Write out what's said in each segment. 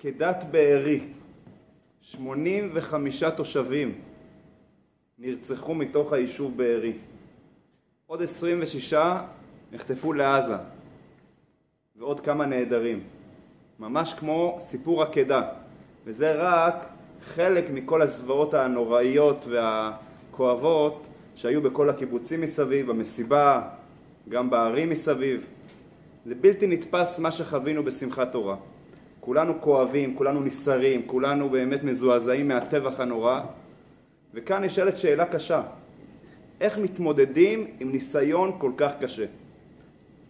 עקדת בארי, 85 תושבים נרצחו מתוך היישוב בארי. עוד 26 נחטפו לעזה, ועוד כמה נעדרים. ממש כמו סיפור עקדה, וזה רק חלק מכל הזוועות הנוראיות והכואבות שהיו בכל הקיבוצים מסביב, במסיבה, גם בערים מסביב. זה בלתי נתפס מה שחווינו בשמחת תורה. כולנו כואבים, כולנו נסערים, כולנו באמת מזועזעים מהטבח הנורא, וכאן נשאלת שאלה קשה, איך מתמודדים עם ניסיון כל כך קשה?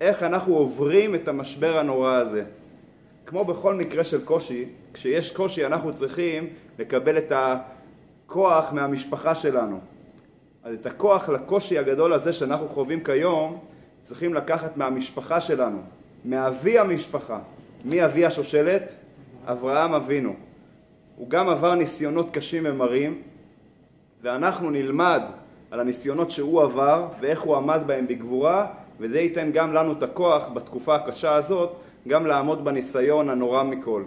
איך אנחנו עוברים את המשבר הנורא הזה? כמו בכל מקרה של קושי, כשיש קושי אנחנו צריכים לקבל את הכוח מהמשפחה שלנו. אז את הכוח לקושי הגדול הזה שאנחנו חווים כיום צריכים לקחת מהמשפחה שלנו, מאבי המשפחה. מי אבי השושלת? אברהם אבינו. הוא גם עבר ניסיונות קשים ומרים, ואנחנו נלמד על הניסיונות שהוא עבר ואיך הוא עמד בהם בגבורה, וזה ייתן גם לנו את הכוח בתקופה הקשה הזאת גם לעמוד בניסיון הנורא מכל.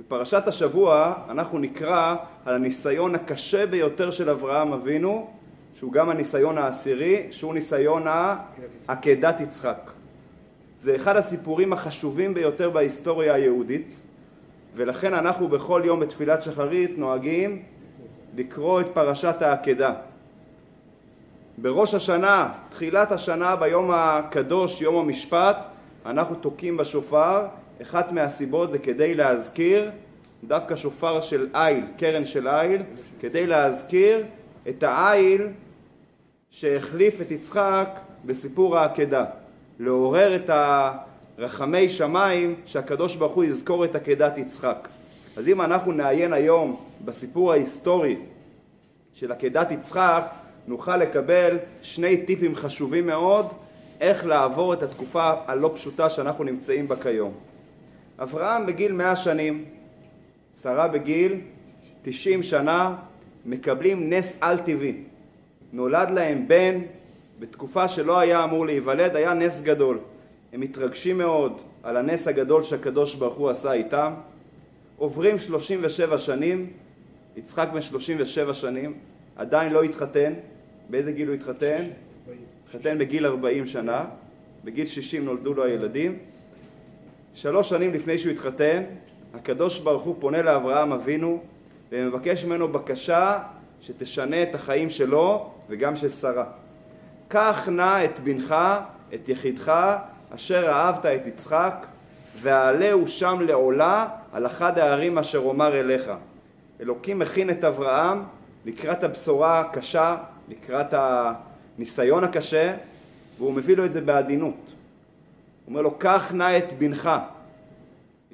בפרשת השבוע אנחנו נקרא על הניסיון הקשה ביותר של אברהם אבינו, שהוא גם הניסיון העשירי, שהוא ניסיון עקדת יצחק. זה אחד הסיפורים החשובים ביותר בהיסטוריה היהודית, ולכן אנחנו בכל יום בתפילת שחרית נוהגים לקרוא את פרשת העקדה. בראש השנה, תחילת השנה, ביום הקדוש, יום המשפט, אנחנו תוקעים בשופר, אחת מהסיבות זה כדי להזכיר, דווקא שופר של איל, קרן של איל, כדי להזכיר את האיל שהחליף את יצחק בסיפור העקדה. לעורר את הרחמי שמיים שהקדוש ברוך הוא יזכור את עקדת יצחק. אז אם אנחנו נעיין היום בסיפור ההיסטורי של עקדת יצחק, נוכל לקבל שני טיפים חשובים מאוד איך לעבור את התקופה הלא פשוטה שאנחנו נמצאים בה כיום. אברהם בגיל מאה שנים, שרה בגיל תשעים שנה, מקבלים נס על-טבעי. נולד להם בן בתקופה שלא היה אמור להיוולד, היה נס גדול. הם מתרגשים מאוד על הנס הגדול שהקדוש ברוך הוא עשה איתם. עוברים 37 שנים, יצחק בן 37 שנים, עדיין לא התחתן. באיזה גיל הוא התחתן? התחתן בגיל 40 שנה, בגיל 60 נולדו לו הילדים. שלוש שנים לפני שהוא התחתן, הקדוש ברוך הוא פונה לאברהם אבינו ומבקש ממנו בקשה שתשנה את החיים שלו וגם של שרה. קח נא את בנך, את יחידך, אשר אהבת את יצחק, ועלהו שם לעולה על אחד הערים אשר אומר אליך. אלוקים מכין את אברהם לקראת הבשורה הקשה, לקראת הניסיון הקשה, והוא מביא לו את זה בעדינות. הוא אומר לו, קח נא את בנך.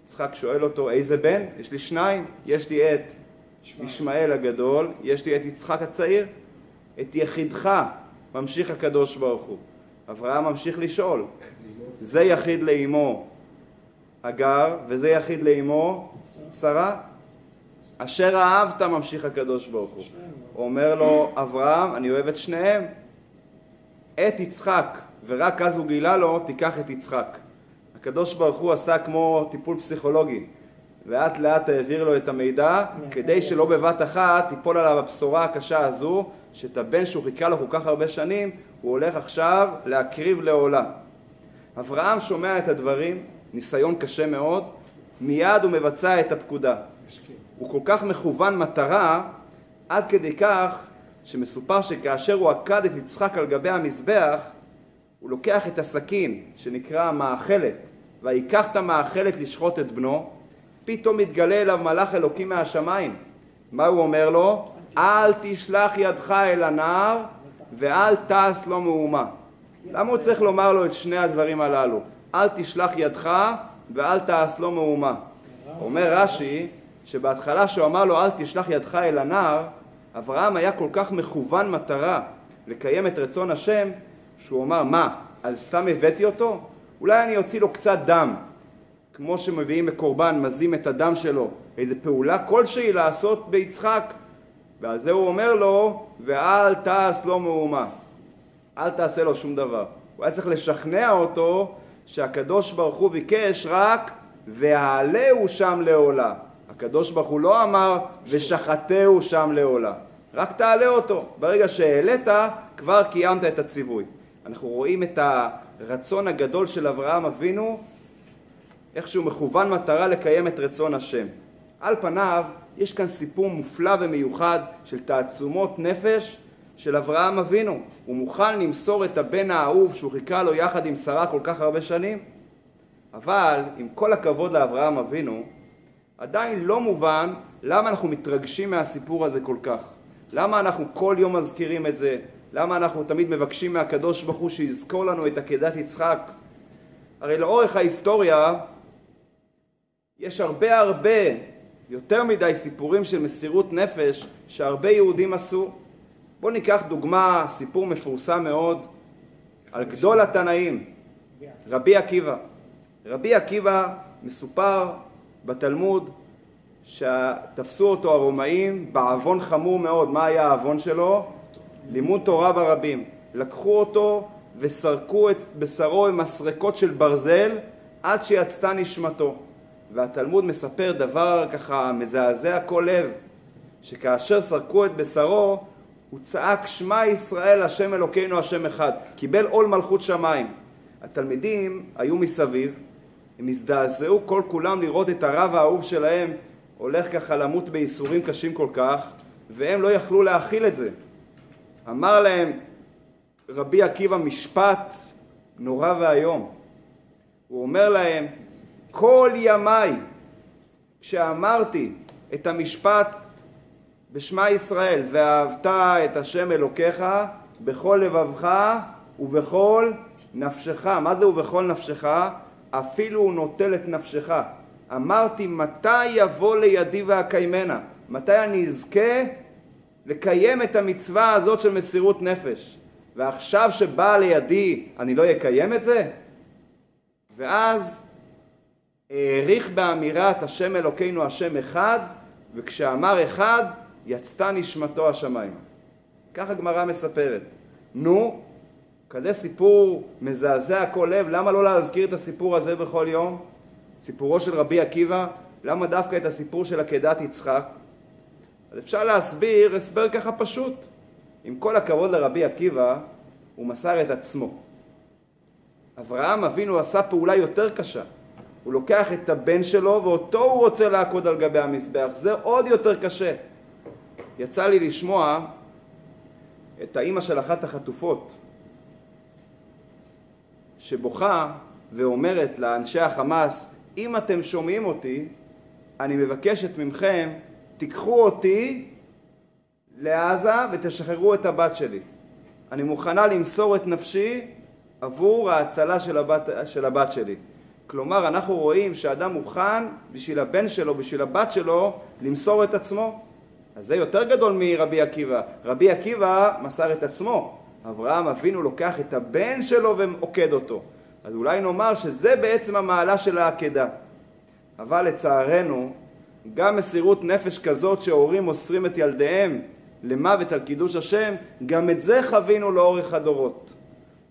יצחק שואל אותו, איזה בן? יש לי שניים, יש לי את ישמעאל הגדול, יש לי את יצחק הצעיר, את יחידך, ממשיך הקדוש ברוך הוא. אברהם ממשיך לשאול, זה יחיד לאמו הגר וזה יחיד לאמו שרה? אשר אהבת ממשיך הקדוש ברוך הוא. אומר לו אברהם, אני אוהב את שניהם. את יצחק, ורק אז הוא גילה לו, תיקח את יצחק. הקדוש ברוך הוא עשה כמו טיפול פסיכולוגי. לאט לאט העביר לו את המידע, כדי שלא בבת אחת תיפול עליו הבשורה הקשה הזו, שאת הבן שהוא חיכה לו כל כך הרבה שנים, הוא הולך עכשיו להקריב לעולה. אברהם שומע את הדברים, ניסיון קשה מאוד, מיד הוא מבצע את הפקודה. הוא כל כך מכוון מטרה, עד כדי כך שמסופר שכאשר הוא עקד את יצחק על גבי המזבח, הוא לוקח את הסכין שנקרא המאכלת, ויקח את המאכלת לשחוט את בנו, פתאום מתגלה אליו מלאך אלוקים מהשמיים. מה הוא אומר לו? אל תשלח ידך אל הנער ואל תעש לו מהומה. למה הוא צריך לומר לו את שני הדברים הללו? אל תשלח ידך ואל תעש לו מהומה. אומר רש"י שבהתחלה שהוא אמר לו אל תשלח ידך אל הנער, אברהם היה כל כך מכוון מטרה לקיים את רצון השם, שהוא אמר מה, אז סתם הבאתי אותו? אולי אני אוציא לו קצת דם, כמו שמביאים בקורבן, מזים את הדם שלו, איזה פעולה כלשהי לעשות ביצחק. ועל זה הוא אומר לו, ואל תעש לו מהומה. אל תעשה לו שום דבר. הוא היה צריך לשכנע אותו שהקדוש ברוך הוא ביקש רק והעלהו שם לעולה. הקדוש ברוך הוא לא אמר ושחטהו שם לעולה, רק תעלה אותו. ברגע שהעלית, כבר קיימת את הציווי. אנחנו רואים את הרצון הגדול של אברהם אבינו, איך שהוא מכוון מטרה לקיים את רצון השם. על פניו, יש כאן סיפור מופלא ומיוחד של תעצומות נפש של אברהם אבינו. הוא מוכן למסור את הבן האהוב שהוא חיכה לו יחד עם שרה כל כך הרבה שנים. אבל עם כל הכבוד לאברהם אבינו, עדיין לא מובן למה אנחנו מתרגשים מהסיפור הזה כל כך. למה אנחנו כל יום מזכירים את זה? למה אנחנו תמיד מבקשים מהקדוש ברוך הוא שיזכור לנו את עקדת יצחק? הרי לאורך ההיסטוריה יש הרבה הרבה, יותר מדי סיפורים של מסירות נפש שהרבה יהודים עשו. בואו ניקח דוגמה, סיפור מפורסם מאוד, על גדול התנאים, רבי עקיבא. רבי עקיבא מסופר בתלמוד שתפסו אותו הרומאים בעוון חמור מאוד. מה היה העוון שלו? לימוד תורה ברבים. לקחו אותו וסרקו את בשרו עם מסרקות של ברזל עד שיצתה נשמתו. והתלמוד מספר דבר ככה מזעזע כל לב, שכאשר סרקו את בשרו הוא צעק שמע ישראל השם אלוקינו השם אחד, קיבל עול מלכות שמיים. התלמידים היו מסביב, הם הזדעזעו כל כולם לראות את הרב האהוב שלהם הולך ככה למות בייסורים קשים כל כך, והם לא יכלו להכיל את זה. אמר להם רבי עקיבא משפט נורא ואיום. הוא אומר להם, כל ימיי כשאמרתי את המשפט בשמע ישראל, ואהבת את השם אלוקיך בכל לבבך ובכל נפשך. מה זה ובכל נפשך? אפילו הוא נוטל את נפשך. אמרתי מתי יבוא לידי ואקיימנה? מתי אני אזכה לקיים את המצווה הזאת של מסירות נפש? ועכשיו שבאה לידי אני לא אקיים את זה? ואז העריך באמירת השם אלוקינו השם אחד, וכשאמר אחד יצתה נשמתו השמיים. ככה גמרא מספרת. נו, כזה סיפור מזעזע כל לב, למה לא להזכיר את הסיפור הזה בכל יום? סיפורו של רבי עקיבא, למה דווקא את הסיפור של עקדת יצחק? אז אפשר להסביר הסבר ככה פשוט. עם כל הכבוד לרבי עקיבא, הוא מסר את עצמו. אברהם אבינו עשה פעולה יותר קשה. הוא לוקח את הבן שלו ואותו הוא רוצה לעקוד על גבי המזבח. זה עוד יותר קשה. יצא לי לשמוע את האימא של אחת החטופות שבוכה ואומרת לאנשי החמאס אם אתם שומעים אותי אני מבקשת מכם תיקחו אותי לעזה ותשחררו את הבת שלי אני מוכנה למסור את נפשי עבור ההצלה של הבת, של הבת שלי כלומר אנחנו רואים שאדם מוכן בשביל הבן שלו, בשביל הבת שלו למסור את עצמו אז זה יותר גדול מרבי עקיבא. רבי עקיבא מסר את עצמו. אברהם אבינו לוקח את הבן שלו ועוקד אותו. אז אולי נאמר שזה בעצם המעלה של העקדה. אבל לצערנו, גם מסירות נפש כזאת שהורים מוסרים את ילדיהם למוות על קידוש השם, גם את זה חווינו לאורך הדורות.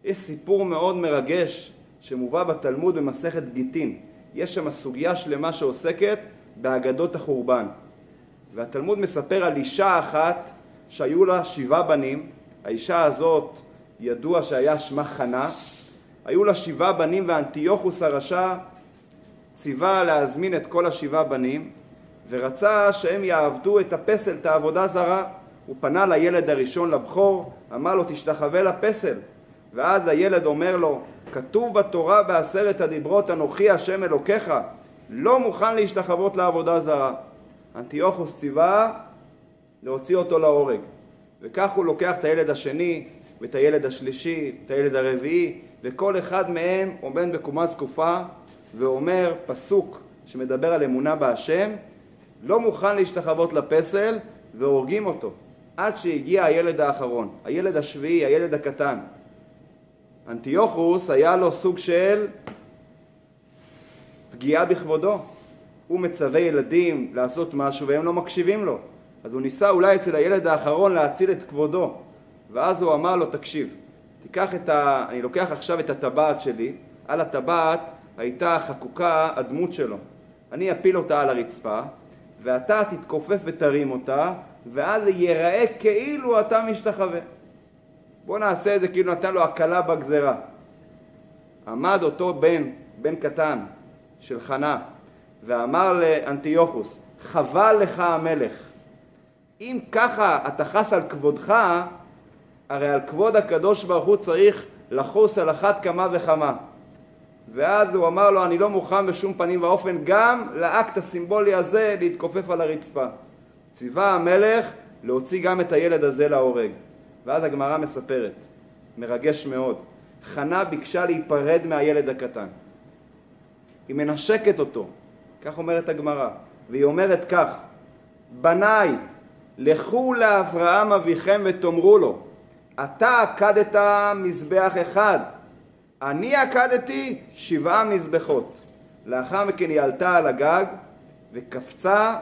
יש סיפור מאוד מרגש שמובא בתלמוד במסכת גיטין. יש שם סוגיה שלמה שעוסקת באגדות החורבן. והתלמוד מספר על אישה אחת שהיו לה שבעה בנים, האישה הזאת ידוע שהיה שמה חנה, היו לה שבעה בנים ואנטיוכוס הרשע ציווה להזמין את כל השבעה בנים ורצה שהם יעבדו את הפסל, את העבודה זרה. הוא פנה לילד הראשון לבכור, אמר לו תשתחווה לפסל ואז הילד אומר לו כתוב בתורה בעשרת הדיברות אנוכי השם אלוקיך לא מוכן להשתחוות לעבודה זרה אנטיוכוס ציווה להוציא אותו להורג. וכך הוא לוקח את הילד השני, ואת הילד השלישי, את הילד הרביעי, וכל אחד מהם עומד בקומה זקופה ואומר פסוק שמדבר על אמונה בהשם, לא מוכן להשתחוות לפסל והורגים אותו עד שהגיע הילד האחרון, הילד השביעי, הילד הקטן. אנטיוכוס היה לו סוג של פגיעה בכבודו. הוא מצווה ילדים לעשות משהו והם לא מקשיבים לו. אז הוא ניסה אולי אצל הילד האחרון להציל את כבודו. ואז הוא אמר לו, תקשיב, תיקח את ה... אני לוקח עכשיו את הטבעת שלי, על הטבעת הייתה חקוקה הדמות שלו. אני אפיל אותה על הרצפה, ואתה תתכופף ותרים אותה, ואז זה ייראה כאילו אתה משתחווה. בוא נעשה את זה כאילו נתן לו הקלה בגזרה. עמד אותו בן, בן קטן של חנה, ואמר לאנטיוכוס, חבל לך המלך. אם ככה אתה חס על כבודך, הרי על כבוד הקדוש ברוך הוא צריך לחוס על אחת כמה וכמה. ואז הוא אמר לו, אני לא מוכן בשום פנים ואופן גם לאקט הסימבולי הזה להתכופף על הרצפה. ציווה המלך להוציא גם את הילד הזה להורג. ואז הגמרא מספרת, מרגש מאוד, חנה ביקשה להיפרד מהילד הקטן. היא מנשקת אותו, כך אומרת הגמרא, והיא אומרת כך: בניי, לכו לאברהם אביכם ותאמרו לו, אתה עקדת מזבח אחד, אני עקדתי שבעה מזבחות. לאחר מכן היא עלתה על הגג וקפצה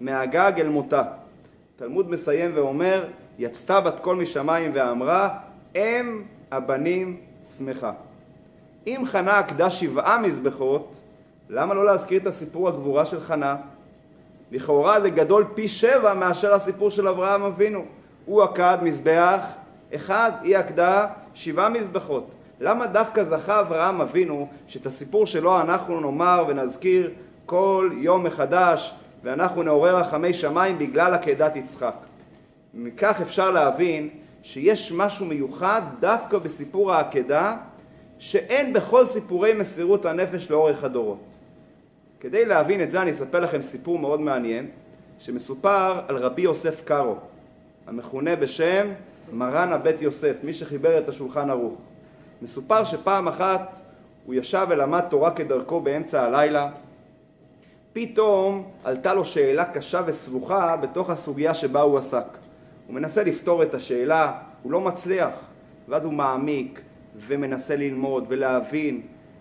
מהגג אל מותה. תלמוד מסיים ואומר, יצתה בת קול משמיים ואמרה, אם הבנים שמחה. אם חנה עקדה שבעה מזבחות, למה לא להזכיר את הסיפור הגבורה של חנה? לכאורה זה גדול פי שבע מאשר הסיפור של אברהם אבינו. הוא עקד מזבח אחד, היא עקדה שבעה מזבחות. למה דווקא זכה אברהם אבינו שאת הסיפור שלו אנחנו נאמר ונזכיר כל יום מחדש ואנחנו נעורר רחמי שמיים בגלל עקדת יצחק? מכך אפשר להבין שיש משהו מיוחד דווקא בסיפור העקדה שאין בכל סיפורי מסירות הנפש לאורך הדורות. כדי להבין את זה אני אספר לכם סיפור מאוד מעניין שמסופר על רבי יוסף קארו המכונה בשם מרן הבית יוסף, מי שחיבר את השולחן ערוך. מסופר שפעם אחת הוא ישב ולמד תורה כדרכו באמצע הלילה פתאום עלתה לו שאלה קשה וסבוכה בתוך הסוגיה שבה הוא עסק. הוא מנסה לפתור את השאלה, הוא לא מצליח, ואז הוא מעמיק ומנסה ללמוד ולהבין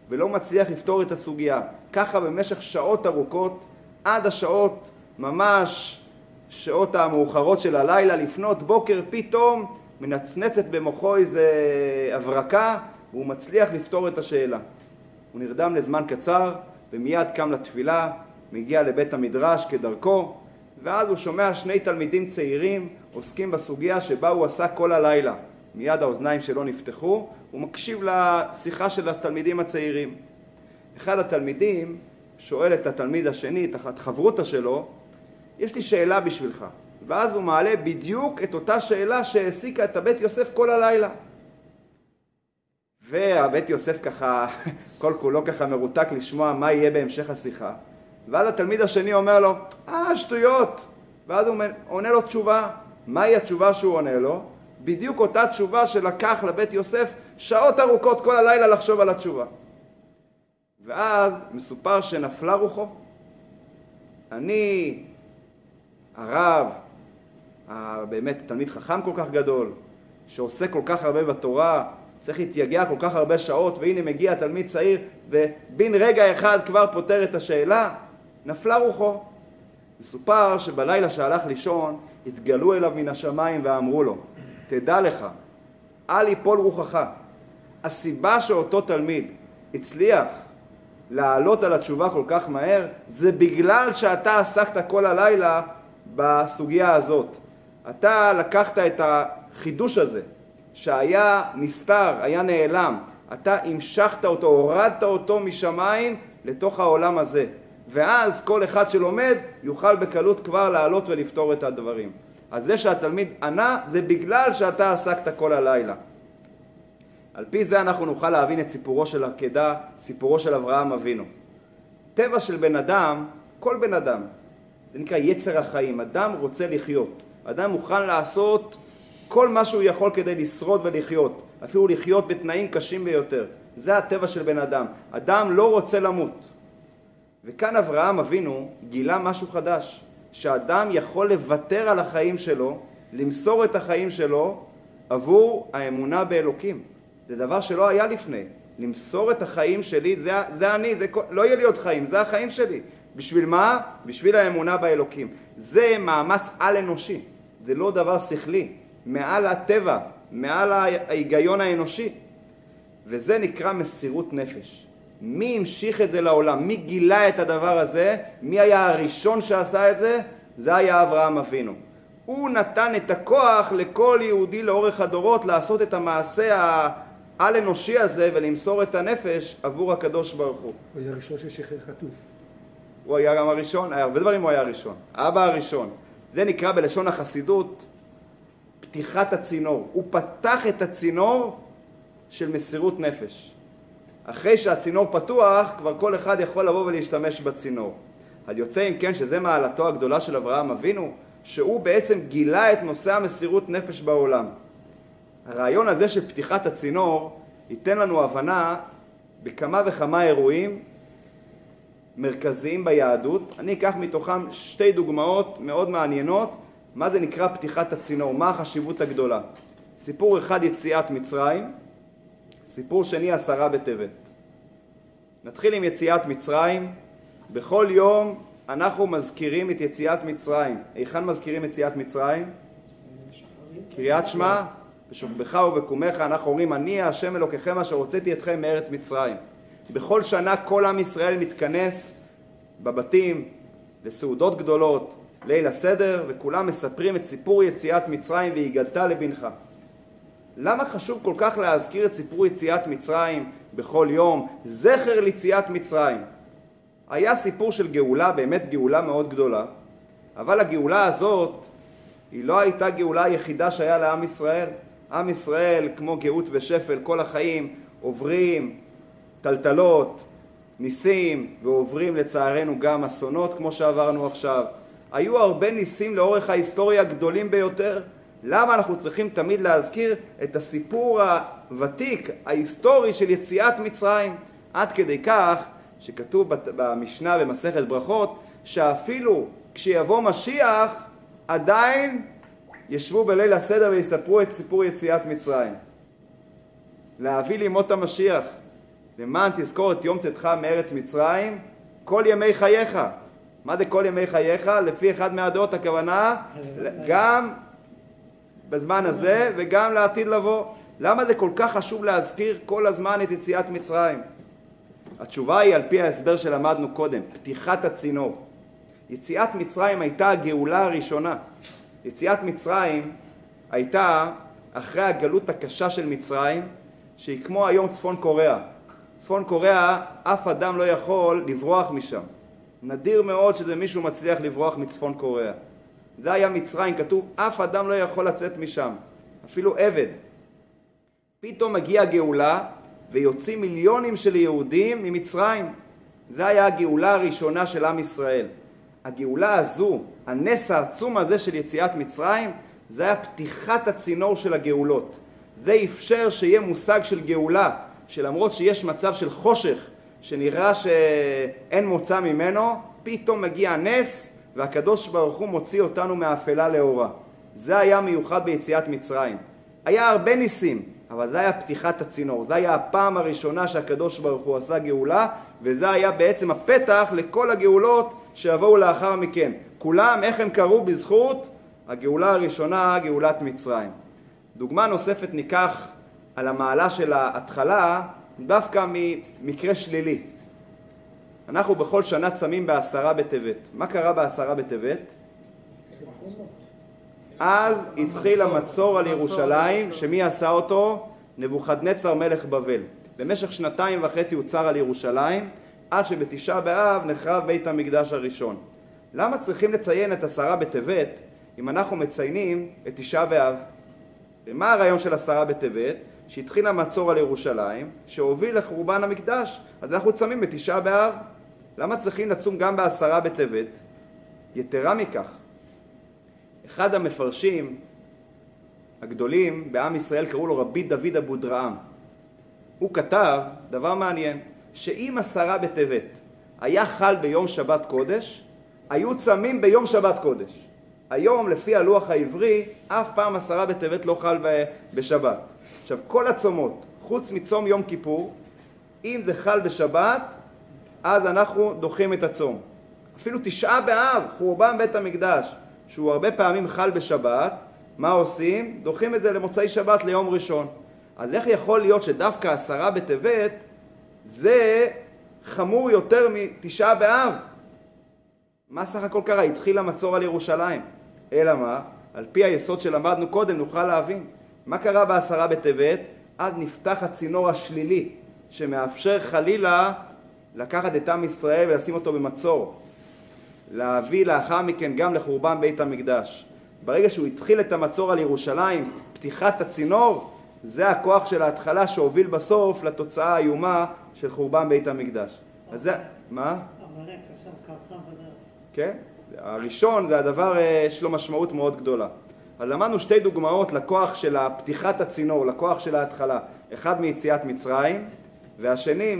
ולא מצליח לפתור את הסוגיה. ככה במשך שעות ארוכות, עד השעות ממש שעות המאוחרות של הלילה, לפנות בוקר, פתאום מנצנצת במוחו איזה הברקה והוא מצליח לפתור את השאלה. הוא נרדם לזמן קצר ומיד קם לתפילה, מגיע לבית המדרש כדרכו, ואז הוא שומע שני תלמידים צעירים עוסקים בסוגיה שבה הוא עסק כל הלילה. מיד האוזניים שלו נפתחו, הוא מקשיב לשיחה של התלמידים הצעירים. אחד התלמידים שואל את התלמיד השני, את החברותא שלו, יש לי שאלה בשבילך. ואז הוא מעלה בדיוק את אותה שאלה שהעסיקה את הבית יוסף כל הלילה. והבית יוסף ככה, כל כולו ככה מרותק לשמוע מה יהיה בהמשך השיחה. ואז התלמיד השני אומר לו, אה, שטויות. ואז הוא עונה לו תשובה. מהי התשובה שהוא עונה לו? בדיוק אותה תשובה שלקח לבית יוסף שעות ארוכות כל הלילה לחשוב על התשובה. ואז מסופר שנפלה רוחו. אני, הרב, באמת תלמיד חכם כל כך גדול, שעושה כל כך הרבה בתורה, צריך להתייגע כל כך הרבה שעות, והנה מגיע תלמיד צעיר, ובין רגע אחד כבר פותר את השאלה, נפלה רוחו. מסופר שבלילה שהלך לישון, התגלו אליו מן השמיים ואמרו לו, תדע לך, אל יפול רוחך. הסיבה שאותו תלמיד הצליח לעלות על התשובה כל כך מהר, זה בגלל שאתה עסקת כל הלילה בסוגיה הזאת. אתה לקחת את החידוש הזה, שהיה נסתר, היה נעלם, אתה המשכת אותו, הורדת אותו משמיים לתוך העולם הזה. ואז כל אחד שלומד יוכל בקלות כבר לעלות ולפתור את הדברים. אז זה שהתלמיד ענה זה בגלל שאתה עסקת כל הלילה. על פי זה אנחנו נוכל להבין את סיפורו של עקדה, סיפורו של אברהם אבינו. טבע של בן אדם, כל בן אדם, זה נקרא יצר החיים, אדם רוצה לחיות, אדם מוכן לעשות כל מה שהוא יכול כדי לשרוד ולחיות, אפילו לחיות בתנאים קשים ביותר. זה הטבע של בן אדם. אדם לא רוצה למות. וכאן אברהם אבינו גילה משהו חדש, שאדם יכול לוותר על החיים שלו, למסור את החיים שלו עבור האמונה באלוקים. זה דבר שלא היה לפני. למסור את החיים שלי, זה, זה אני, זה, לא יהיה לי עוד חיים, זה החיים שלי. בשביל מה? בשביל האמונה באלוקים. זה מאמץ על-אנושי, זה לא דבר שכלי, מעל הטבע, מעל ההיגיון האנושי. וזה נקרא מסירות נפש. מי המשיך את זה לעולם? מי גילה את הדבר הזה? מי היה הראשון שעשה את זה? זה היה אברהם אבינו. הוא נתן את הכוח לכל יהודי לאורך הדורות לעשות את המעשה העל-אנושי הזה ולמסור את הנפש עבור הקדוש ברוך הוא. הוא היה הראשון ששחרר חטוף. הוא היה גם הראשון, היה הרבה דברים הוא היה הראשון. אבא הראשון. זה נקרא בלשון החסידות פתיחת הצינור. הוא פתח את הצינור של מסירות נפש. אחרי שהצינור פתוח, כבר כל אחד יכול לבוא ולהשתמש בצינור. אז יוצא אם כן שזה מעלתו הגדולה של אברהם אבינו, שהוא בעצם גילה את נושא המסירות נפש בעולם. הרעיון הזה של פתיחת הצינור ייתן לנו הבנה בכמה וכמה אירועים מרכזיים ביהדות. אני אקח מתוכם שתי דוגמאות מאוד מעניינות מה זה נקרא פתיחת הצינור, מה החשיבות הגדולה. סיפור אחד יציאת מצרים, סיפור שני עשרה בטבת. נתחיל עם יציאת מצרים. בכל יום אנחנו מזכירים את יציאת מצרים. היכן מזכירים יציאת מצרים? קריאת שמע, בשוכבך ובקומך אנחנו אומרים אני השם אלוקיכם אשר הוצאתי אתכם מארץ מצרים. בכל שנה כל עם ישראל מתכנס בבתים לסעודות גדולות, ליל הסדר, וכולם מספרים את סיפור יציאת מצרים והגדת לבנך. למה חשוב כל כך להזכיר את סיפור יציאת מצרים בכל יום? זכר ליציאת מצרים. היה סיפור של גאולה, באמת גאולה מאוד גדולה, אבל הגאולה הזאת היא לא הייתה גאולה היחידה שהיה לעם ישראל. עם ישראל, כמו גאות ושפל, כל החיים עוברים טלטלות, ניסים, ועוברים לצערנו גם אסונות כמו שעברנו עכשיו. היו הרבה ניסים לאורך ההיסטוריה גדולים ביותר. למה אנחנו צריכים תמיד להזכיר את הסיפור הוותיק, ההיסטורי של יציאת מצרים? עד כדי כך שכתוב במשנה במסכת ברכות, שאפילו כשיבוא משיח, עדיין ישבו בליל הסדר ויספרו את סיפור יציאת מצרים. להביא לימות המשיח, למען תזכור את יום צאתך מארץ מצרים כל ימי חייך. מה זה כל ימי חייך? לפי אחד מהדעות הכוונה גם בזמן הזה וגם לעתיד לבוא. למה זה כל כך חשוב להזכיר כל הזמן את יציאת מצרים? התשובה היא על פי ההסבר שלמדנו קודם, פתיחת הצינור. יציאת מצרים הייתה הגאולה הראשונה. יציאת מצרים הייתה אחרי הגלות הקשה של מצרים, שהיא כמו היום צפון קוריאה. צפון קוריאה, אף אדם לא יכול לברוח משם. נדיר מאוד שזה מישהו מצליח לברוח מצפון קוריאה. זה היה מצרים, כתוב, אף אדם לא יכול לצאת משם, אפילו עבד. פתאום מגיעה גאולה, ויוצאים מיליונים של יהודים ממצרים. זה היה הגאולה הראשונה של עם ישראל. הגאולה הזו, הנס העצום הזה של יציאת מצרים, זה היה פתיחת הצינור של הגאולות. זה אפשר שיהיה מושג של גאולה, שלמרות שיש מצב של חושך, שנראה שאין מוצא ממנו, פתאום מגיע נס והקדוש ברוך הוא מוציא אותנו מאפלה לאורה. זה היה מיוחד ביציאת מצרים. היה הרבה ניסים, אבל זה היה פתיחת הצינור. זה היה הפעם הראשונה שהקדוש ברוך הוא עשה גאולה, וזה היה בעצם הפתח לכל הגאולות שיבואו לאחר מכן. כולם, איך הם קרו? בזכות הגאולה הראשונה, גאולת מצרים. דוגמה נוספת ניקח על המעלה של ההתחלה, דווקא ממקרה שלילי. אנחנו בכל שנה צמים בעשרה בטבת. מה קרה בעשרה בטבת? אז התחיל המצור על ירושלים, שמי עשה אותו? נבוכדנצר מלך בבל. במשך שנתיים וחצי הוא צר על ירושלים, עד שבתשעה באב נחרב בית המקדש הראשון. למה צריכים לציין את עשרה בטבת אם אנחנו מציינים את תשעה באב? ומה הרעיון של עשרה בטבת? שהתחיל המצור על ירושלים, שהוביל לחורבן המקדש, אז אנחנו צמים בתשעה באב. למה צריכים לצום גם בעשרה בטבת? יתרה מכך, אחד המפרשים הגדולים בעם ישראל קראו לו רבי דוד אבודרעם. הוא כתב דבר מעניין, שאם עשרה בטבת היה חל ביום שבת קודש, היו צמים ביום שבת קודש. היום לפי הלוח העברי, אף פעם עשרה בטבת לא חל בשבת. עכשיו כל הצומות, חוץ מצום יום כיפור, אם זה חל בשבת, אז אנחנו דוחים את הצום. אפילו תשעה באב, חורבן בית המקדש, שהוא הרבה פעמים חל בשבת, מה עושים? דוחים את זה למוצאי שבת ליום ראשון. אז איך יכול להיות שדווקא עשרה בטבת זה חמור יותר מתשעה באב. מה סך הכל קרה? התחיל המצור על ירושלים. אלא מה? על פי היסוד שלמדנו קודם נוכל להבין. מה קרה בעשרה בטבת? אז נפתח הצינור השלילי שמאפשר חלילה לקחת את עם ישראל ולשים אותו במצור. להביא לאחר מכן גם לחורבן בית המקדש. ברגע שהוא התחיל את המצור על ירושלים, פתיחת הצינור, זה הכוח של ההתחלה שהוביל בסוף לתוצאה האיומה של חורבן בית המקדש. אז זה, מה? כן, הראשון זה הדבר, אה, יש לו משמעות מאוד גדולה. אז למדנו שתי דוגמאות לכוח של פתיחת הצינור, לכוח של ההתחלה. אחד מיציאת מצרים, והשני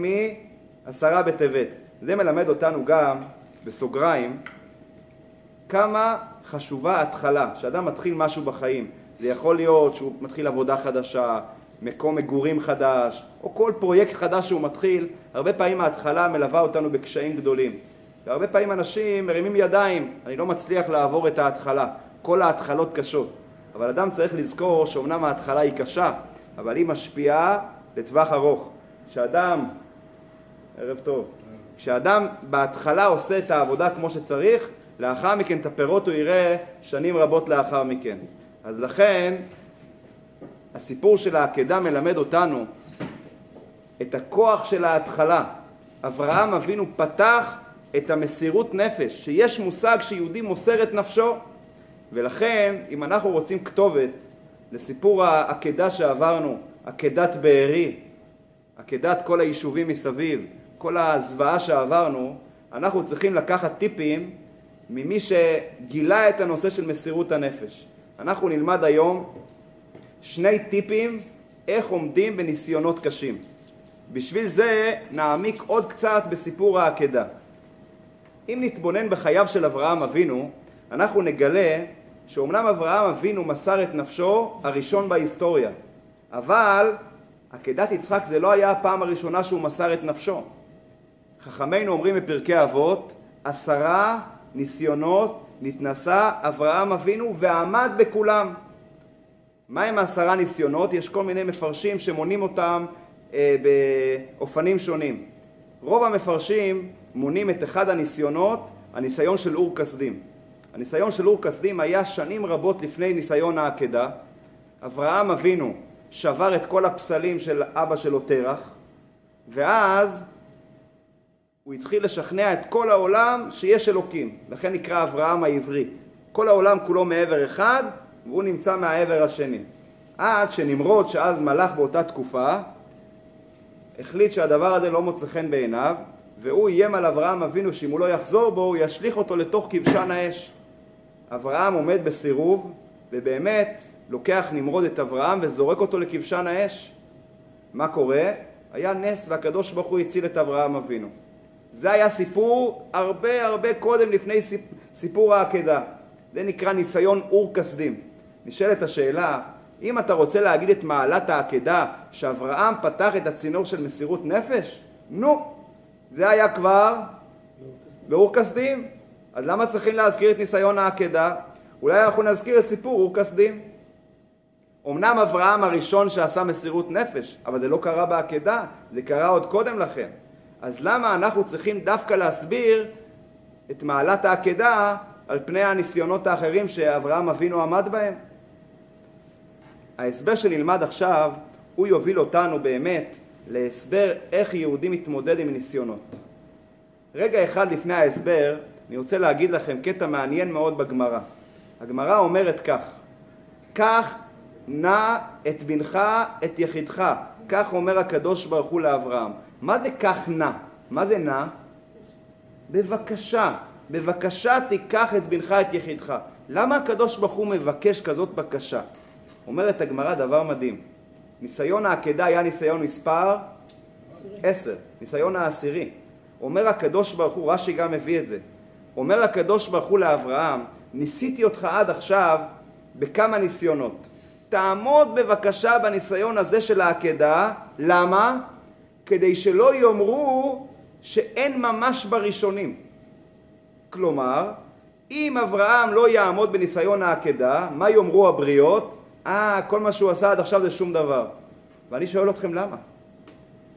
מעשרה בטבת. זה מלמד אותנו גם, בסוגריים, כמה חשובה התחלה, שאדם מתחיל משהו בחיים. זה יכול להיות שהוא מתחיל עבודה חדשה, מקום מגורים חדש, או כל פרויקט חדש שהוא מתחיל, הרבה פעמים ההתחלה מלווה אותנו בקשיים גדולים. והרבה פעמים אנשים מרימים ידיים, אני לא מצליח לעבור את ההתחלה. כל ההתחלות קשות. אבל אדם צריך לזכור שאומנם ההתחלה היא קשה, אבל היא משפיעה לטווח ארוך. כשאדם, ערב טוב, כשאדם בהתחלה עושה את העבודה כמו שצריך, לאחר מכן את הפירות הוא יראה שנים רבות לאחר מכן. אז לכן הסיפור של העקדה מלמד אותנו את הכוח של ההתחלה. אברהם אבינו פתח את המסירות נפש, שיש מושג שיהודי מוסר את נפשו, ולכן אם אנחנו רוצים כתובת לסיפור העקדה שעברנו, עקדת בארי, עקדת כל היישובים מסביב, כל הזוועה שעברנו, אנחנו צריכים לקחת טיפים ממי שגילה את הנושא של מסירות הנפש. אנחנו נלמד היום שני טיפים איך עומדים בניסיונות קשים. בשביל זה נעמיק עוד קצת בסיפור העקדה. אם נתבונן בחייו של אברהם אבינו, אנחנו נגלה שאומנם אברהם אבינו מסר את נפשו הראשון בהיסטוריה, אבל עקדת יצחק זה לא היה הפעם הראשונה שהוא מסר את נפשו. חכמינו אומרים בפרקי אבות, עשרה ניסיונות נתנסה אברהם אבינו ועמד בכולם. מהם העשרה ניסיונות? יש כל מיני מפרשים שמונים אותם אה, באופנים שונים. רוב המפרשים מונים את אחד הניסיונות, הניסיון של אור כסדים. הניסיון של אור כסדים היה שנים רבות לפני ניסיון העקדה. אברהם אבינו שבר את כל הפסלים של אבא שלו תרח, ואז הוא התחיל לשכנע את כל העולם שיש אלוקים. לכן נקרא אברהם העברי. כל העולם כולו מעבר אחד, והוא נמצא מהעבר השני. עד שנמרוד, שאז מלך באותה תקופה, החליט שהדבר הזה לא מוצא חן בעיניו, והוא איים על אברהם אבינו שאם הוא לא יחזור בו, הוא ישליך אותו לתוך כבשן האש. אברהם עומד בסירוב, ובאמת לוקח נמרוד את אברהם וזורק אותו לכבשן האש. מה קורה? היה נס והקדוש ברוך הוא הציל את אברהם אבינו. זה היה סיפור הרבה הרבה קודם לפני סיפור העקדה. זה נקרא ניסיון אור כסדים. נשאלת השאלה, אם אתה רוצה להגיד את מעלת העקדה, שאברהם פתח את הצינור של מסירות נפש, נו, זה היה כבר באור כסדים. אז למה צריכים להזכיר את ניסיון העקדה? אולי אנחנו נזכיר את סיפור אור כסדים. אמנם אברהם הראשון שעשה מסירות נפש, אבל זה לא קרה בעקדה, זה קרה עוד קודם לכן. אז למה אנחנו צריכים דווקא להסביר את מעלת העקדה על פני הניסיונות האחרים שאברהם אבינו עמד בהם? ההסבר שנלמד עכשיו, הוא יוביל אותנו באמת להסבר איך יהודי מתמודד עם ניסיונות. רגע אחד לפני ההסבר, אני רוצה להגיד לכם קטע מעניין מאוד בגמרא. הגמרא אומרת כך: קח נא את בנך את יחידך, כך אומר הקדוש ברוך הוא לאברהם. מה זה קח נא? מה זה נא? בבקשה, בבקשה תיקח את בנך את יחידך. למה הקדוש ברוך הוא מבקש כזאת בקשה? אומרת הגמרא דבר מדהים. ניסיון העקדה היה ניסיון מספר עשר, ניסיון העשירי. אומר הקדוש ברוך הוא, רש"י גם מביא את זה, אומר הקדוש ברוך הוא לאברהם, ניסיתי אותך עד עכשיו בכמה ניסיונות. תעמוד בבקשה בניסיון הזה של העקדה, למה? כדי שלא יאמרו שאין ממש בראשונים. כלומר, אם אברהם לא יעמוד בניסיון העקדה, מה יאמרו הבריות? אה, כל מה שהוא עשה עד עכשיו זה שום דבר. ואני שואל אתכם למה?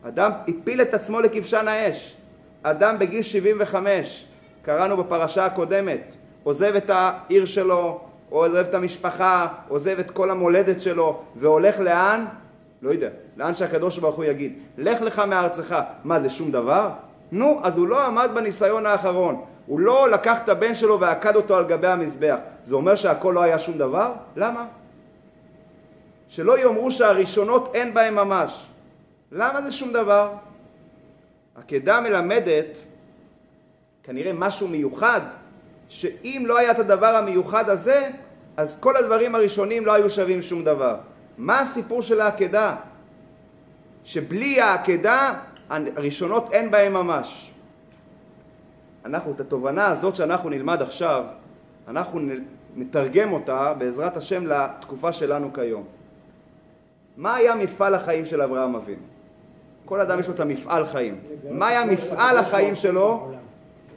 אדם הפיל את עצמו לכבשן האש. אדם בגיל 75, קראנו בפרשה הקודמת, עוזב את העיר שלו, עוזב את המשפחה, עוזב את כל המולדת שלו, והולך לאן? לא יודע, לאן שהקדוש ברוך הוא יגיד, לך לך מארצך. מה, זה שום דבר? נו, אז הוא לא עמד בניסיון האחרון. הוא לא לקח את הבן שלו ועקד אותו על גבי המזבח. זה אומר שהכל לא היה שום דבר? למה? שלא יאמרו שהראשונות אין בהם ממש. למה זה שום דבר? עקדה מלמדת כנראה משהו מיוחד, שאם לא היה את הדבר המיוחד הזה, אז כל הדברים הראשונים לא היו שווים שום דבר. מה הסיפור של העקדה? שבלי העקדה הראשונות אין בהם ממש. אנחנו, את התובנה הזאת שאנחנו נלמד עכשיו, אנחנו נתרגם אותה בעזרת השם לתקופה שלנו כיום. מה היה מפעל החיים של אברהם אבינו? כל אדם יש לו את המפעל חיים. מה היה מפעל החיים שלו?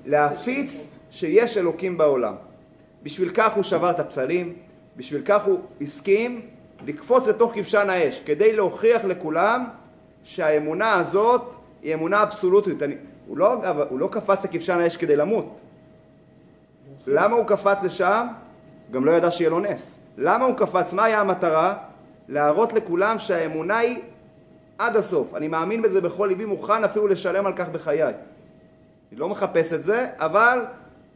להפיץ שיש אלוקים בעולם. בשביל כך הוא שבר את הפסלים, בשביל כך הוא הסכים לקפוץ לתוך כבשן האש, כדי להוכיח לכולם שהאמונה הזאת היא אמונה אבסולוטית. אני, הוא, לא, הוא לא קפץ לכבשן האש כדי למות. למה הוא קפץ לשם? גם לא ידע שיהיה לו נס. למה הוא קפץ? מה היה המטרה? להראות לכולם שהאמונה היא עד הסוף. אני מאמין בזה בכל ליבי, מוכן אפילו לשלם על כך בחיי. אני לא מחפש את זה, אבל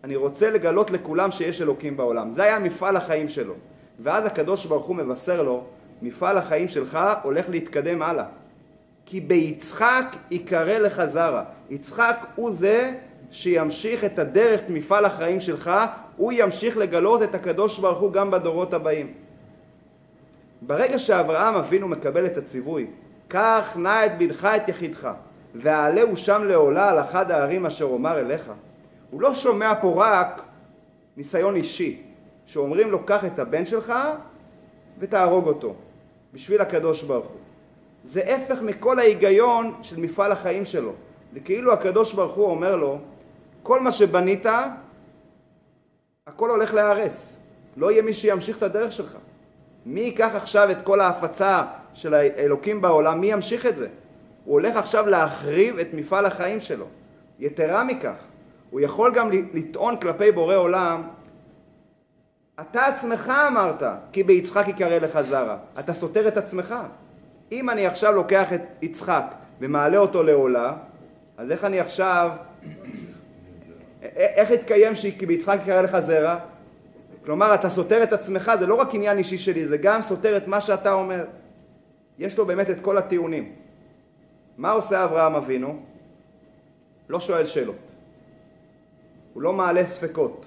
אני רוצה לגלות לכולם שיש אלוקים בעולם. זה היה מפעל החיים שלו. ואז הקדוש ברוך הוא מבשר לו, מפעל החיים שלך הולך להתקדם הלאה. כי ביצחק יקרא לך זרע. יצחק הוא זה שימשיך את הדרך, את מפעל החיים שלך, הוא ימשיך לגלות את הקדוש ברוך הוא גם בדורות הבאים. ברגע שאברהם אבינו מקבל את הציווי, קח נא את בנך את יחידך, והעלהו שם לעולה על אחד הערים אשר אומר אליך, הוא לא שומע פה רק ניסיון אישי, שאומרים לו קח את הבן שלך ותהרוג אותו, בשביל הקדוש ברוך הוא. זה הפך מכל ההיגיון של מפעל החיים שלו. זה כאילו הקדוש ברוך הוא אומר לו, כל מה שבנית, הכל הולך להיהרס. לא יהיה מי שימשיך את הדרך שלך. מי ייקח עכשיו את כל ההפצה של האלוקים בעולם, מי ימשיך את זה? הוא הולך עכשיו להחריב את מפעל החיים שלו. יתרה מכך, הוא יכול גם לטעון כלפי בורא עולם, אתה עצמך אמרת, כי ביצחק יקרא לך זרע. אתה סותר את עצמך. אם אני עכשיו לוקח את יצחק ומעלה אותו לעולה, אז איך אני עכשיו, איך יתקיים כי ביצחק יקרא לך זרע? כלומר, אתה סותר את עצמך, זה לא רק עניין אישי שלי, זה גם סותר את מה שאתה אומר. יש לו באמת את כל הטיעונים. מה עושה אברהם אבינו? לא שואל שאלות. הוא לא מעלה ספקות.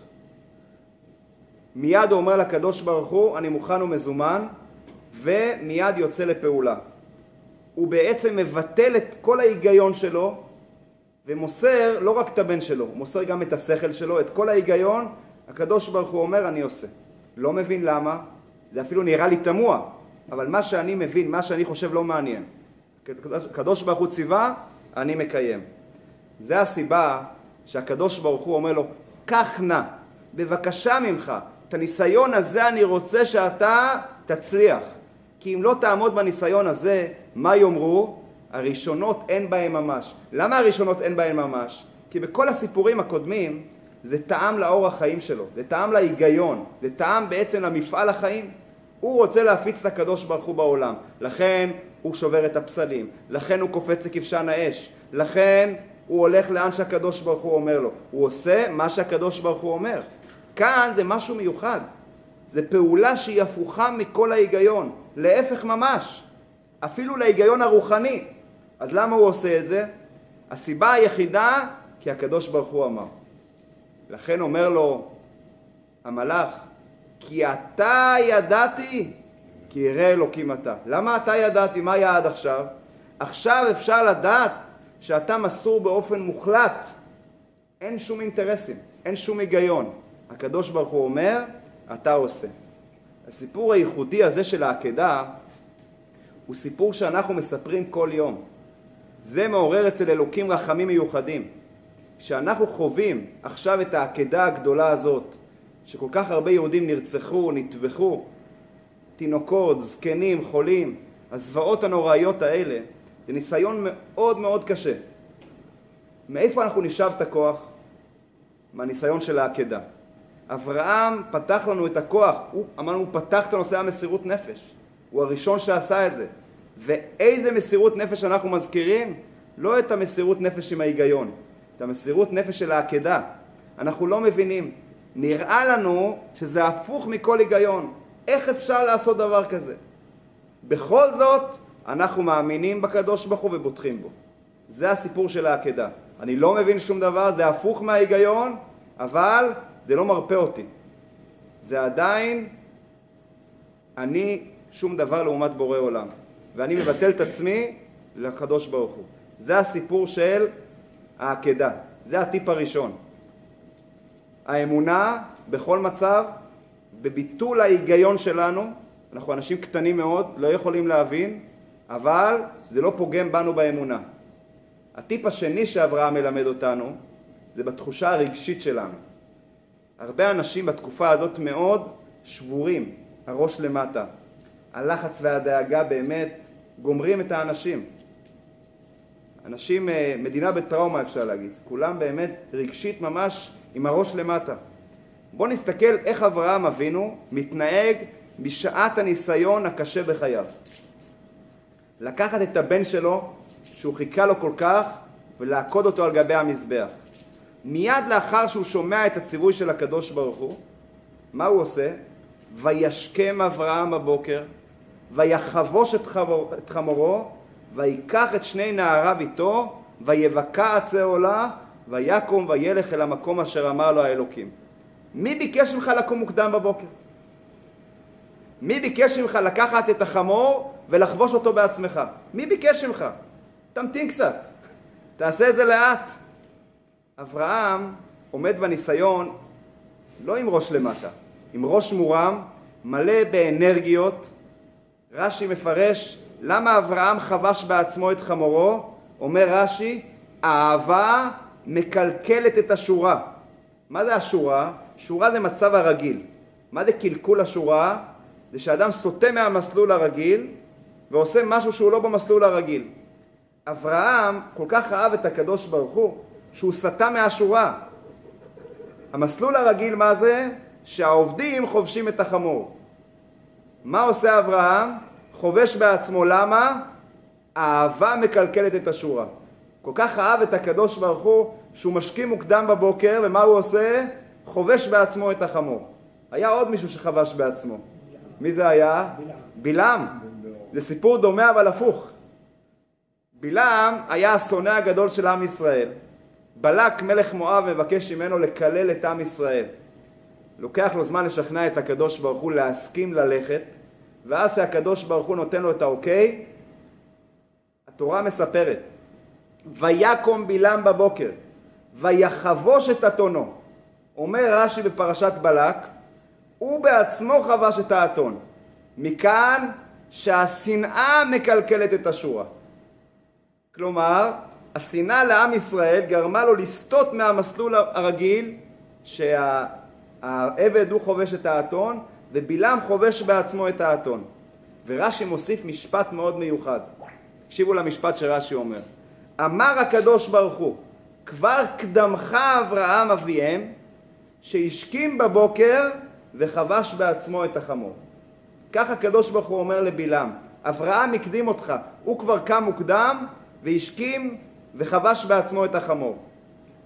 מיד הוא אומר לקדוש ברוך הוא, אני מוכן ומזומן, ומיד יוצא לפעולה. הוא בעצם מבטל את כל ההיגיון שלו ומוסר לא רק את הבן שלו, הוא מוסר גם את השכל שלו, את כל ההיגיון, הקדוש ברוך הוא אומר אני עושה. לא מבין למה, זה אפילו נראה לי תמוה, אבל מה שאני מבין, מה שאני חושב לא מעניין. הקדוש ברוך הוא ציווה, אני מקיים. זה הסיבה שהקדוש ברוך הוא אומר לו, קח נא, בבקשה ממך, את הניסיון הזה אני רוצה שאתה תצליח. כי אם לא תעמוד בניסיון הזה, מה יאמרו? הראשונות אין בהן ממש. למה הראשונות אין בהן ממש? כי בכל הסיפורים הקודמים זה טעם לאור החיים שלו, זה טעם להיגיון, זה טעם בעצם למפעל החיים. הוא רוצה להפיץ את הקדוש ברוך הוא בעולם, לכן הוא שובר את הפסלים, לכן הוא קופץ לכבשן האש, לכן הוא הולך לאן שהקדוש ברוך הוא אומר לו, הוא עושה מה שהקדוש ברוך הוא אומר. כאן זה משהו מיוחד, זה פעולה שהיא הפוכה מכל ההיגיון, להפך ממש, אפילו להיגיון הרוחני. אז למה הוא עושה את זה? הסיבה היחידה, כי הקדוש ברוך הוא אמר. לכן אומר לו המלאך, כי אתה ידעתי, כי ירא אלוקים אתה. למה אתה ידעתי? מה היה עד עכשיו? עכשיו אפשר לדעת שאתה מסור באופן מוחלט. אין שום אינטרסים, אין שום היגיון. הקדוש ברוך הוא אומר, אתה עושה. הסיפור הייחודי הזה של העקדה הוא סיפור שאנחנו מספרים כל יום. זה מעורר אצל אלוקים רחמים מיוחדים. כשאנחנו חווים עכשיו את העקדה הגדולה הזאת, שכל כך הרבה יהודים נרצחו, נטבחו, תינוקות, זקנים, חולים, הזוועות הנוראיות האלה, זה ניסיון מאוד מאוד קשה. מאיפה אנחנו נשאב את הכוח? מהניסיון של העקדה. אברהם פתח לנו את הכוח, הוא, אמרנו, הוא פתח את הנושא המסירות נפש. הוא הראשון שעשה את זה. ואיזה מסירות נפש אנחנו מזכירים? לא את המסירות נפש עם ההיגיון, את המסירות נפש של העקדה. אנחנו לא מבינים. נראה לנו שזה הפוך מכל היגיון. איך אפשר לעשות דבר כזה? בכל זאת, אנחנו מאמינים בקדוש ברוך הוא ובוטחים בו. זה הסיפור של העקדה. אני לא מבין שום דבר, זה הפוך מההיגיון, אבל זה לא מרפא אותי. זה עדיין אני שום דבר לעומת בורא עולם. ואני מבטל את עצמי לקדוש ברוך הוא. זה הסיפור של העקדה. זה הטיפ הראשון. האמונה בכל מצב, בביטול ההיגיון שלנו, אנחנו אנשים קטנים מאוד, לא יכולים להבין, אבל זה לא פוגם בנו באמונה. הטיפ השני שאברהם מלמד אותנו זה בתחושה הרגשית שלנו. הרבה אנשים בתקופה הזאת מאוד שבורים, הראש למטה. הלחץ והדאגה באמת גומרים את האנשים. אנשים, אה, מדינה בטראומה אפשר להגיד, כולם באמת רגשית ממש עם הראש למטה. בואו נסתכל איך אברהם אבינו מתנהג בשעת הניסיון הקשה בחייו. לקחת את הבן שלו, שהוא חיכה לו כל כך, ולעקוד אותו על גבי המזבח. מיד לאחר שהוא שומע את הציווי של הקדוש ברוך הוא, מה הוא עושה? וישכם אברהם בבוקר, ויחבוש את, חמור, את חמורו, ויקח את שני נעריו איתו, ויבקע עצי עולה, ויקום וילך אל המקום אשר אמר לו האלוקים. מי ביקש ממך לקום מוקדם בבוקר? מי ביקש ממך לקחת את החמור ולחבוש אותו בעצמך? מי ביקש ממך? תמתין קצת, תעשה את זה לאט. אברהם עומד בניסיון לא עם ראש למטה, עם ראש מורם, מלא באנרגיות. רש"י מפרש למה אברהם חבש בעצמו את חמורו, אומר רש"י, האהבה מקלקלת את השורה. מה זה השורה? שורה זה מצב הרגיל. מה זה קלקול השורה? זה שאדם סוטה מהמסלול הרגיל ועושה משהו שהוא לא במסלול הרגיל. אברהם כל כך אהב את הקדוש ברוך הוא שהוא סטה מהשורה. המסלול הרגיל מה זה? שהעובדים חובשים את החמור. מה עושה אברהם? חובש בעצמו. למה? האהבה מקלקלת את השורה. כל כך אהב את הקדוש ברוך הוא שהוא משכים מוקדם בבוקר ומה הוא עושה? חובש בעצמו את החמור. היה עוד מישהו שחבש בעצמו. מי זה היה? בלעם. זה סיפור דומה אבל הפוך. בלעם היה השונא הגדול של עם ישראל. בלק מלך מואב מבקש ממנו לקלל את עם ישראל. לוקח לו זמן לשכנע את הקדוש ברוך הוא להסכים ללכת, ואז שהקדוש ברוך הוא נותן לו את האוקיי, התורה מספרת, ויקום בלעם בבוקר, ויחבוש את אתונו. אומר רש"י בפרשת בלק, הוא בעצמו חבש את האתון. מכאן שהשנאה מקלקלת את השורה. כלומר, השנאה לעם ישראל גרמה לו לסטות מהמסלול הרגיל שהעבד הוא חובש את האתון ובלעם חובש בעצמו את האתון. ורש"י מוסיף משפט מאוד מיוחד. תקשיבו למשפט שרש"י אומר. אמר הקדוש ברוך הוא, כבר קדמך אברהם אביהם, שהשכים בבוקר וחבש בעצמו את החמור. כך הקדוש ברוך הוא אומר לבלעם, אברהם הקדים אותך, הוא כבר קם מוקדם והשכים וחבש בעצמו את החמור.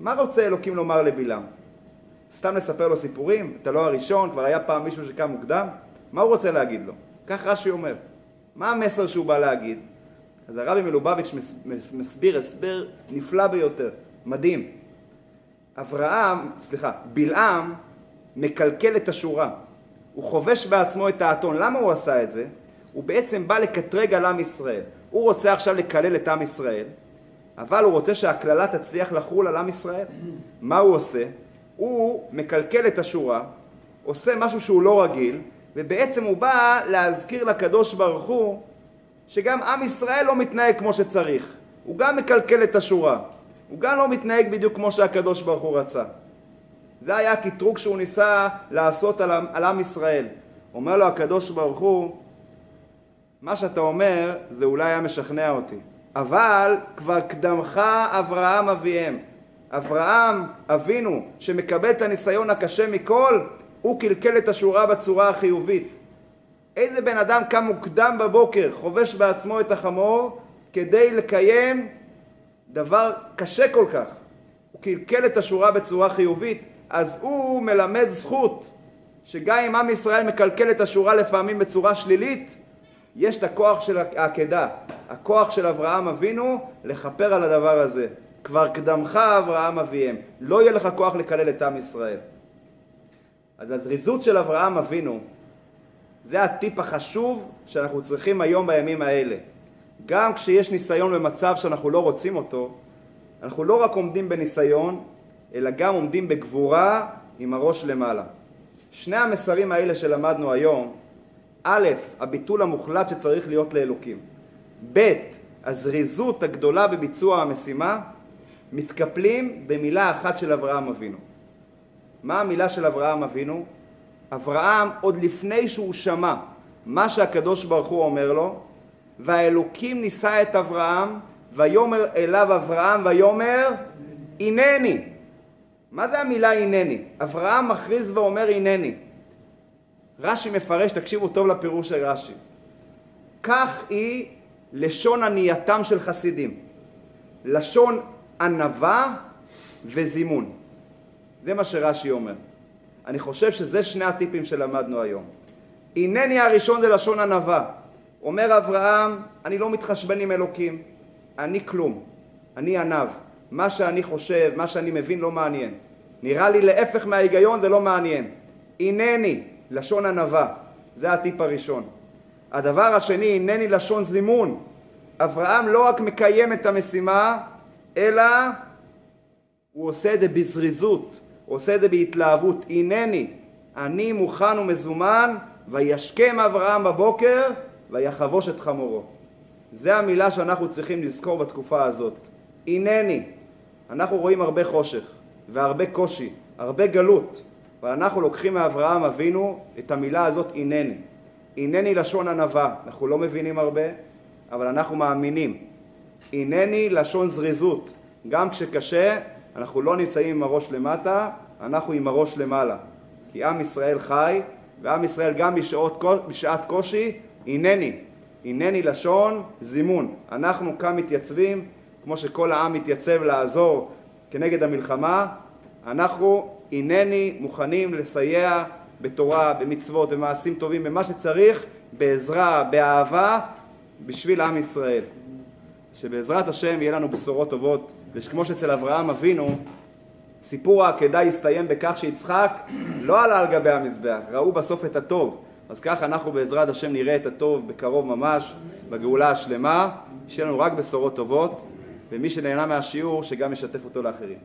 מה רוצה אלוקים לומר לבלעם? סתם לספר לו סיפורים? אתה לא הראשון, כבר היה פעם מישהו שקם מוקדם? מה הוא רוצה להגיד לו? כך רש"י אומר. מה המסר שהוא בא להגיד? אז הרבי מלובביץ' מסביר הסבר נפלא ביותר, מדהים. אברהם, סליחה, בלעם מקלקל את השורה. הוא חובש בעצמו את האתון. למה הוא עשה את זה? הוא בעצם בא לקטרג על עם ישראל. הוא רוצה עכשיו לקלל את עם ישראל, אבל הוא רוצה שהקללה תצליח לחול על עם ישראל. מה הוא עושה? הוא מקלקל את השורה, עושה משהו שהוא לא רגיל, ובעצם הוא בא להזכיר לקדוש ברוך הוא שגם עם ישראל לא מתנהג כמו שצריך. הוא גם מקלקל את השורה. הוא גם לא מתנהג בדיוק כמו שהקדוש ברוך הוא רצה. זה היה הקטרוג שהוא ניסה לעשות על, על עם ישראל. אומר לו הקדוש ברוך הוא, מה שאתה אומר זה אולי היה משכנע אותי, אבל כבר קדמך אברהם אביהם. אברהם אבינו שמקבל את הניסיון הקשה מכל, הוא קלקל את השורה בצורה החיובית. איזה בן אדם קם מוקדם בבוקר, חובש בעצמו את החמור, כדי לקיים דבר קשה כל כך. הוא קלקל את השורה בצורה חיובית, אז הוא מלמד זכות שגם אם עם ישראל מקלקל את השורה לפעמים בצורה שלילית, יש את הכוח של העקדה, הכוח של אברהם אבינו לכפר על הדבר הזה. כבר קדמך אברהם אביהם, לא יהיה לך כוח לקלל את עם ישראל. אז הזריזות של אברהם אבינו, זה הטיפ החשוב שאנחנו צריכים היום בימים האלה. גם כשיש ניסיון במצב שאנחנו לא רוצים אותו, אנחנו לא רק עומדים בניסיון, אלא גם עומדים בגבורה עם הראש למעלה. שני המסרים האלה שלמדנו היום, א', הביטול המוחלט שצריך להיות לאלוקים, ב', הזריזות הגדולה בביצוע המשימה, מתקפלים במילה אחת של אברהם אבינו. מה המילה של אברהם אבינו? אברהם, עוד לפני שהוא שמע מה שהקדוש ברוך הוא אומר לו, והאלוקים נישא את אברהם, ויאמר אליו אברהם ויאמר הנני. מה זה המילה הנני? אברהם מכריז ואומר הנני. רש"י מפרש, תקשיבו טוב לפירוש של רש"י. כך היא לשון ענייתם של חסידים. לשון ענווה וזימון. זה מה שרש"י אומר. אני חושב שזה שני הטיפים שלמדנו היום. הנני הראשון זה לשון ענווה. אומר אברהם, אני לא מתחשבן עם אלוקים, אני כלום, אני ענב. מה שאני חושב, מה שאני מבין לא מעניין. נראה לי להפך מההיגיון זה לא מעניין. הנני, לשון ענווה, זה הטיפ הראשון. הדבר השני, הנני לשון זימון. אברהם לא רק מקיים את המשימה, אלא הוא עושה את זה בזריזות, הוא עושה את זה בהתלהבות. הנני, אני מוכן ומזומן, וישכם אברהם בבוקר, ויחבוש את חמורו. זה המילה שאנחנו צריכים לזכור בתקופה הזאת. הנני. אנחנו רואים הרבה חושך והרבה קושי, הרבה גלות, אבל אנחנו לוקחים מאברהם אבינו את המילה הזאת הנני. הנני לשון ענווה, אנחנו לא מבינים הרבה, אבל אנחנו מאמינים. הנני לשון זריזות, גם כשקשה אנחנו לא נמצאים עם הראש למטה, אנחנו עם הראש למעלה. כי עם ישראל חי, ועם ישראל גם בשעות, בשעת קושי, הנני. הנני לשון זימון. אנחנו כאן מתייצבים, כמו שכל העם מתייצב לעזור כנגד המלחמה, אנחנו הנני מוכנים לסייע בתורה, במצוות, במעשים טובים, במה שצריך, בעזרה, באהבה, בשביל עם ישראל. שבעזרת השם יהיה לנו בשורות טובות, וכמו שאצל אברהם אבינו, סיפור העקדה הסתיים בכך שיצחק לא עלה על גבי המזבח, ראו בסוף את הטוב. אז כך אנחנו בעזרת השם נראה את הטוב בקרוב ממש, בגאולה השלמה, שיהיה לנו רק בשורות טובות, ומי שנהנה מהשיעור שגם ישתף אותו לאחרים.